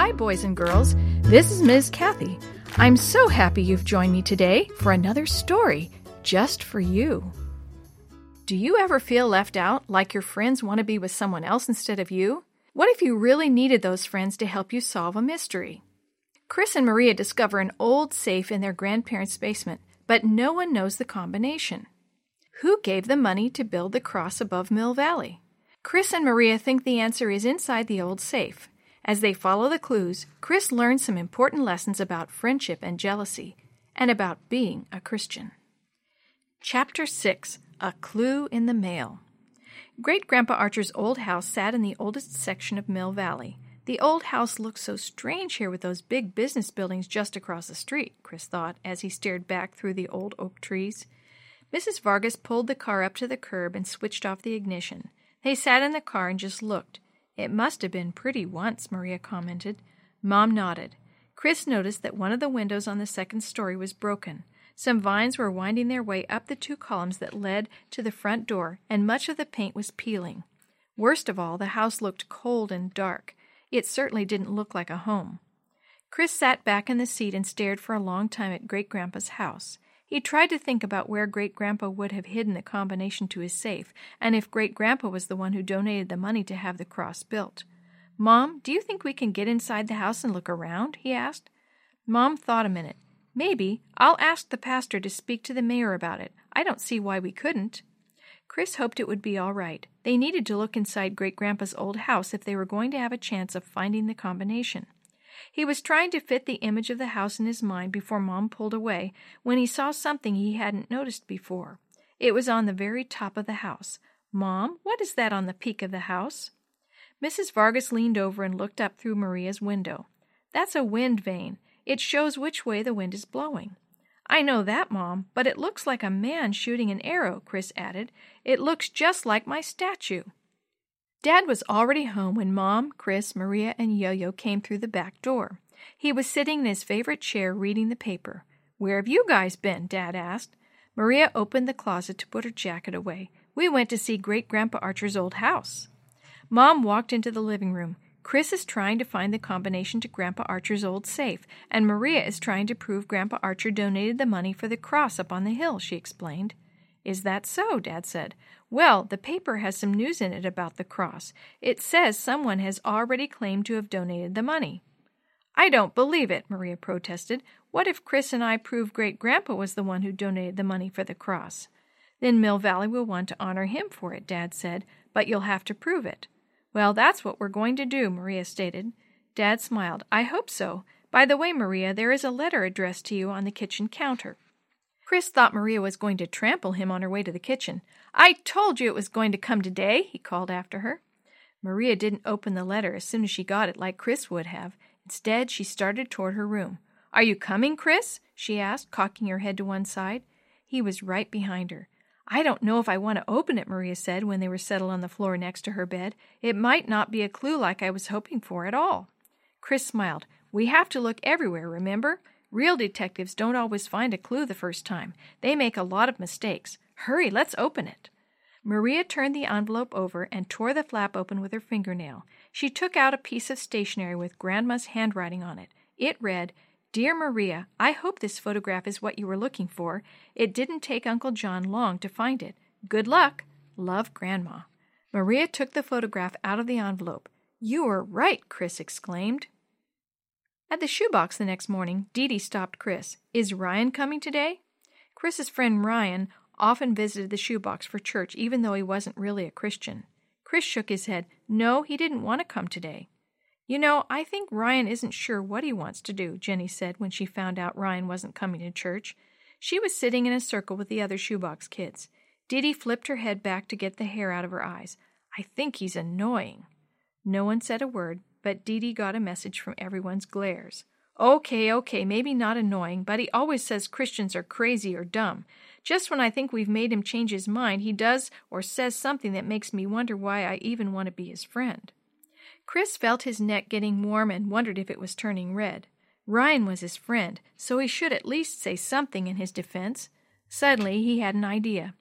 Hi, boys and girls. This is Ms. Kathy. I'm so happy you've joined me today for another story just for you. Do you ever feel left out, like your friends want to be with someone else instead of you? What if you really needed those friends to help you solve a mystery? Chris and Maria discover an old safe in their grandparents' basement, but no one knows the combination. Who gave the money to build the cross above Mill Valley? Chris and Maria think the answer is inside the old safe. As they follow the clues, Chris learns some important lessons about friendship and jealousy, and about being a Christian. Chapter 6 A Clue in the Mail. Great Grandpa Archer's old house sat in the oldest section of Mill Valley. The old house looks so strange here with those big business buildings just across the street, Chris thought as he stared back through the old oak trees. Mrs. Vargas pulled the car up to the curb and switched off the ignition. They sat in the car and just looked. It must have been pretty once, Maria commented. Mom nodded. Chris noticed that one of the windows on the second story was broken. Some vines were winding their way up the two columns that led to the front door, and much of the paint was peeling. Worst of all, the house looked cold and dark. It certainly didn't look like a home. Chris sat back in the seat and stared for a long time at Great Grandpa's house. He tried to think about where Great Grandpa would have hidden the combination to his safe, and if Great Grandpa was the one who donated the money to have the cross built. Mom, do you think we can get inside the house and look around? he asked. Mom thought a minute. Maybe. I'll ask the pastor to speak to the mayor about it. I don't see why we couldn't. Chris hoped it would be all right. They needed to look inside Great Grandpa's old house if they were going to have a chance of finding the combination. He was trying to fit the image of the house in his mind before Mom pulled away when he saw something he hadn't noticed before. It was on the very top of the house. Mom, what is that on the peak of the house? Mrs. Vargas leaned over and looked up through Maria's window. That's a wind vane. It shows which way the wind is blowing. I know that, Mom, but it looks like a man shooting an arrow, Chris added. It looks just like my statue. Dad was already home when Mom, Chris, Maria, and Yo Yo came through the back door. He was sitting in his favorite chair reading the paper. Where have you guys been? Dad asked. Maria opened the closet to put her jacket away. We went to see Great Grandpa Archer's old house. Mom walked into the living room. Chris is trying to find the combination to Grandpa Archer's old safe, and Maria is trying to prove Grandpa Archer donated the money for the cross up on the hill, she explained. Is that so? Dad said. Well, the paper has some news in it about the cross. It says someone has already claimed to have donated the money. I don't believe it, Maria protested. What if Chris and I prove Great Grandpa was the one who donated the money for the cross? Then Mill Valley will want to honor him for it, Dad said, but you'll have to prove it. Well, that's what we're going to do, Maria stated. Dad smiled. I hope so. By the way, Maria, there is a letter addressed to you on the kitchen counter. Chris thought Maria was going to trample him on her way to the kitchen. I told you it was going to come today, he called after her. Maria didn't open the letter as soon as she got it like Chris would have. Instead, she started toward her room. Are you coming, Chris? she asked, cocking her head to one side. He was right behind her. I don't know if I want to open it, Maria said when they were settled on the floor next to her bed. It might not be a clue like I was hoping for at all. Chris smiled. We have to look everywhere, remember? Real detectives don't always find a clue the first time. They make a lot of mistakes. Hurry, let's open it. Maria turned the envelope over and tore the flap open with her fingernail. She took out a piece of stationery with Grandma's handwriting on it. It read, Dear Maria, I hope this photograph is what you were looking for. It didn't take Uncle John long to find it. Good luck. Love, Grandma. Maria took the photograph out of the envelope. You were right, Chris exclaimed. At the shoebox the next morning, Dee Dee stopped Chris. Is Ryan coming today? Chris's friend Ryan often visited the shoebox for church, even though he wasn't really a Christian. Chris shook his head. No, he didn't want to come today. You know, I think Ryan isn't sure what he wants to do, Jenny said when she found out Ryan wasn't coming to church. She was sitting in a circle with the other shoebox kids. Dee flipped her head back to get the hair out of her eyes. I think he's annoying. No one said a word, but Dee Dee got a message from everyone's glares. Okay, okay, maybe not annoying, but he always says Christians are crazy or dumb. Just when I think we've made him change his mind, he does or says something that makes me wonder why I even want to be his friend. Chris felt his neck getting warm and wondered if it was turning red. Ryan was his friend, so he should at least say something in his defense. Suddenly, he had an idea.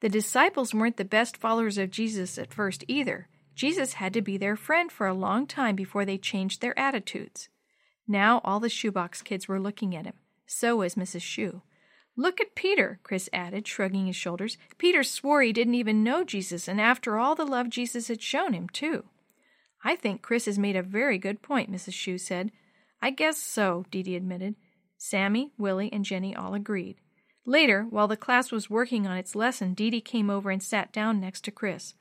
The disciples weren't the best followers of Jesus at first either. Jesus had to be their friend for a long time before they changed their attitudes. Now all the shoebox kids were looking at him. So was Mrs. Shue. Look at Peter, Chris added, shrugging his shoulders. Peter swore he didn't even know Jesus, and after all the love Jesus had shown him, too. I think Chris has made a very good point, Mrs. Shue said. I guess so, Dee Dee admitted. Sammy, Willie, and Jenny all agreed. Later, while the class was working on its lesson, Dee Dee came over and sat down next to Chris.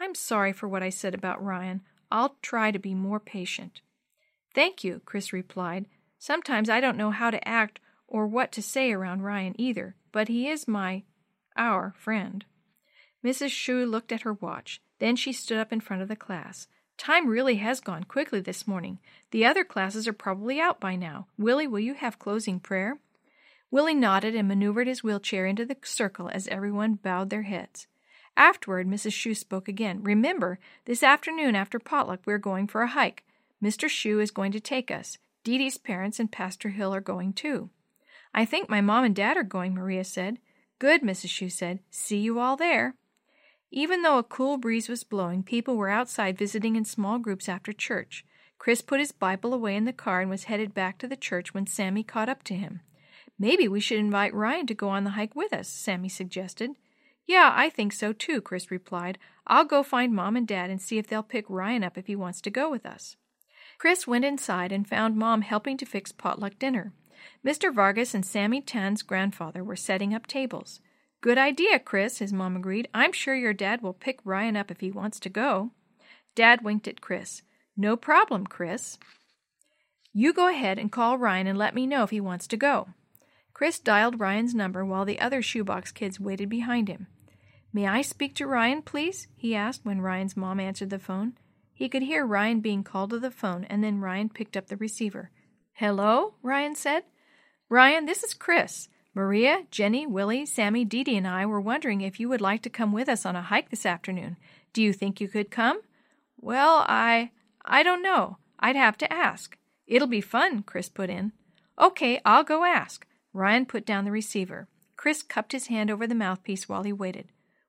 I'm sorry for what I said about Ryan. I'll try to be more patient. Thank you, Chris replied. Sometimes I don't know how to act or what to say around Ryan either, but he is my, our friend. Mrs. Shue looked at her watch. Then she stood up in front of the class. Time really has gone quickly this morning. The other classes are probably out by now. Willie, will you have closing prayer? Willie nodded and maneuvered his wheelchair into the circle as everyone bowed their heads. Afterward, Mrs. Shue spoke again. Remember, this afternoon after potluck we're going for a hike. Mr. Shue is going to take us. Dee Dee's parents and Pastor Hill are going too. I think my mom and dad are going, Maria said. Good, Mrs. Shue said. See you all there. Even though a cool breeze was blowing, people were outside visiting in small groups after church. Chris put his Bible away in the car and was headed back to the church when Sammy caught up to him. Maybe we should invite Ryan to go on the hike with us, Sammy suggested. Yeah, I think so too, Chris replied. I'll go find Mom and Dad and see if they'll pick Ryan up if he wants to go with us. Chris went inside and found Mom helping to fix potluck dinner. Mr. Vargas and Sammy Tan's grandfather were setting up tables. Good idea, Chris, his mom agreed. I'm sure your dad will pick Ryan up if he wants to go. Dad winked at Chris. No problem, Chris. You go ahead and call Ryan and let me know if he wants to go. Chris dialed Ryan's number while the other shoebox kids waited behind him. May I speak to Ryan, please? he asked when Ryan's mom answered the phone. He could hear Ryan being called to the phone, and then Ryan picked up the receiver. Hello? Ryan said. Ryan, this is Chris. Maria, Jenny, Willie, Sammy, Dee Dee, and I were wondering if you would like to come with us on a hike this afternoon. Do you think you could come? Well, I. I don't know. I'd have to ask. It'll be fun, Chris put in. Okay, I'll go ask. Ryan put down the receiver. Chris cupped his hand over the mouthpiece while he waited.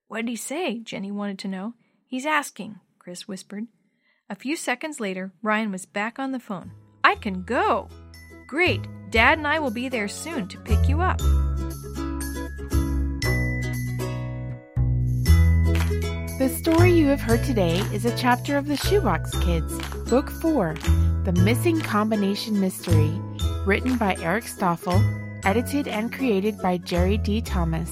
What did he say? Jenny wanted to know. He's asking, Chris whispered. A few seconds later, Ryan was back on the phone. I can go! Great! Dad and I will be there soon to pick you up. The story you have heard today is a chapter of The Shoebox Kids, Book 4, The Missing Combination Mystery, written by Eric Stoffel, edited and created by Jerry D. Thomas,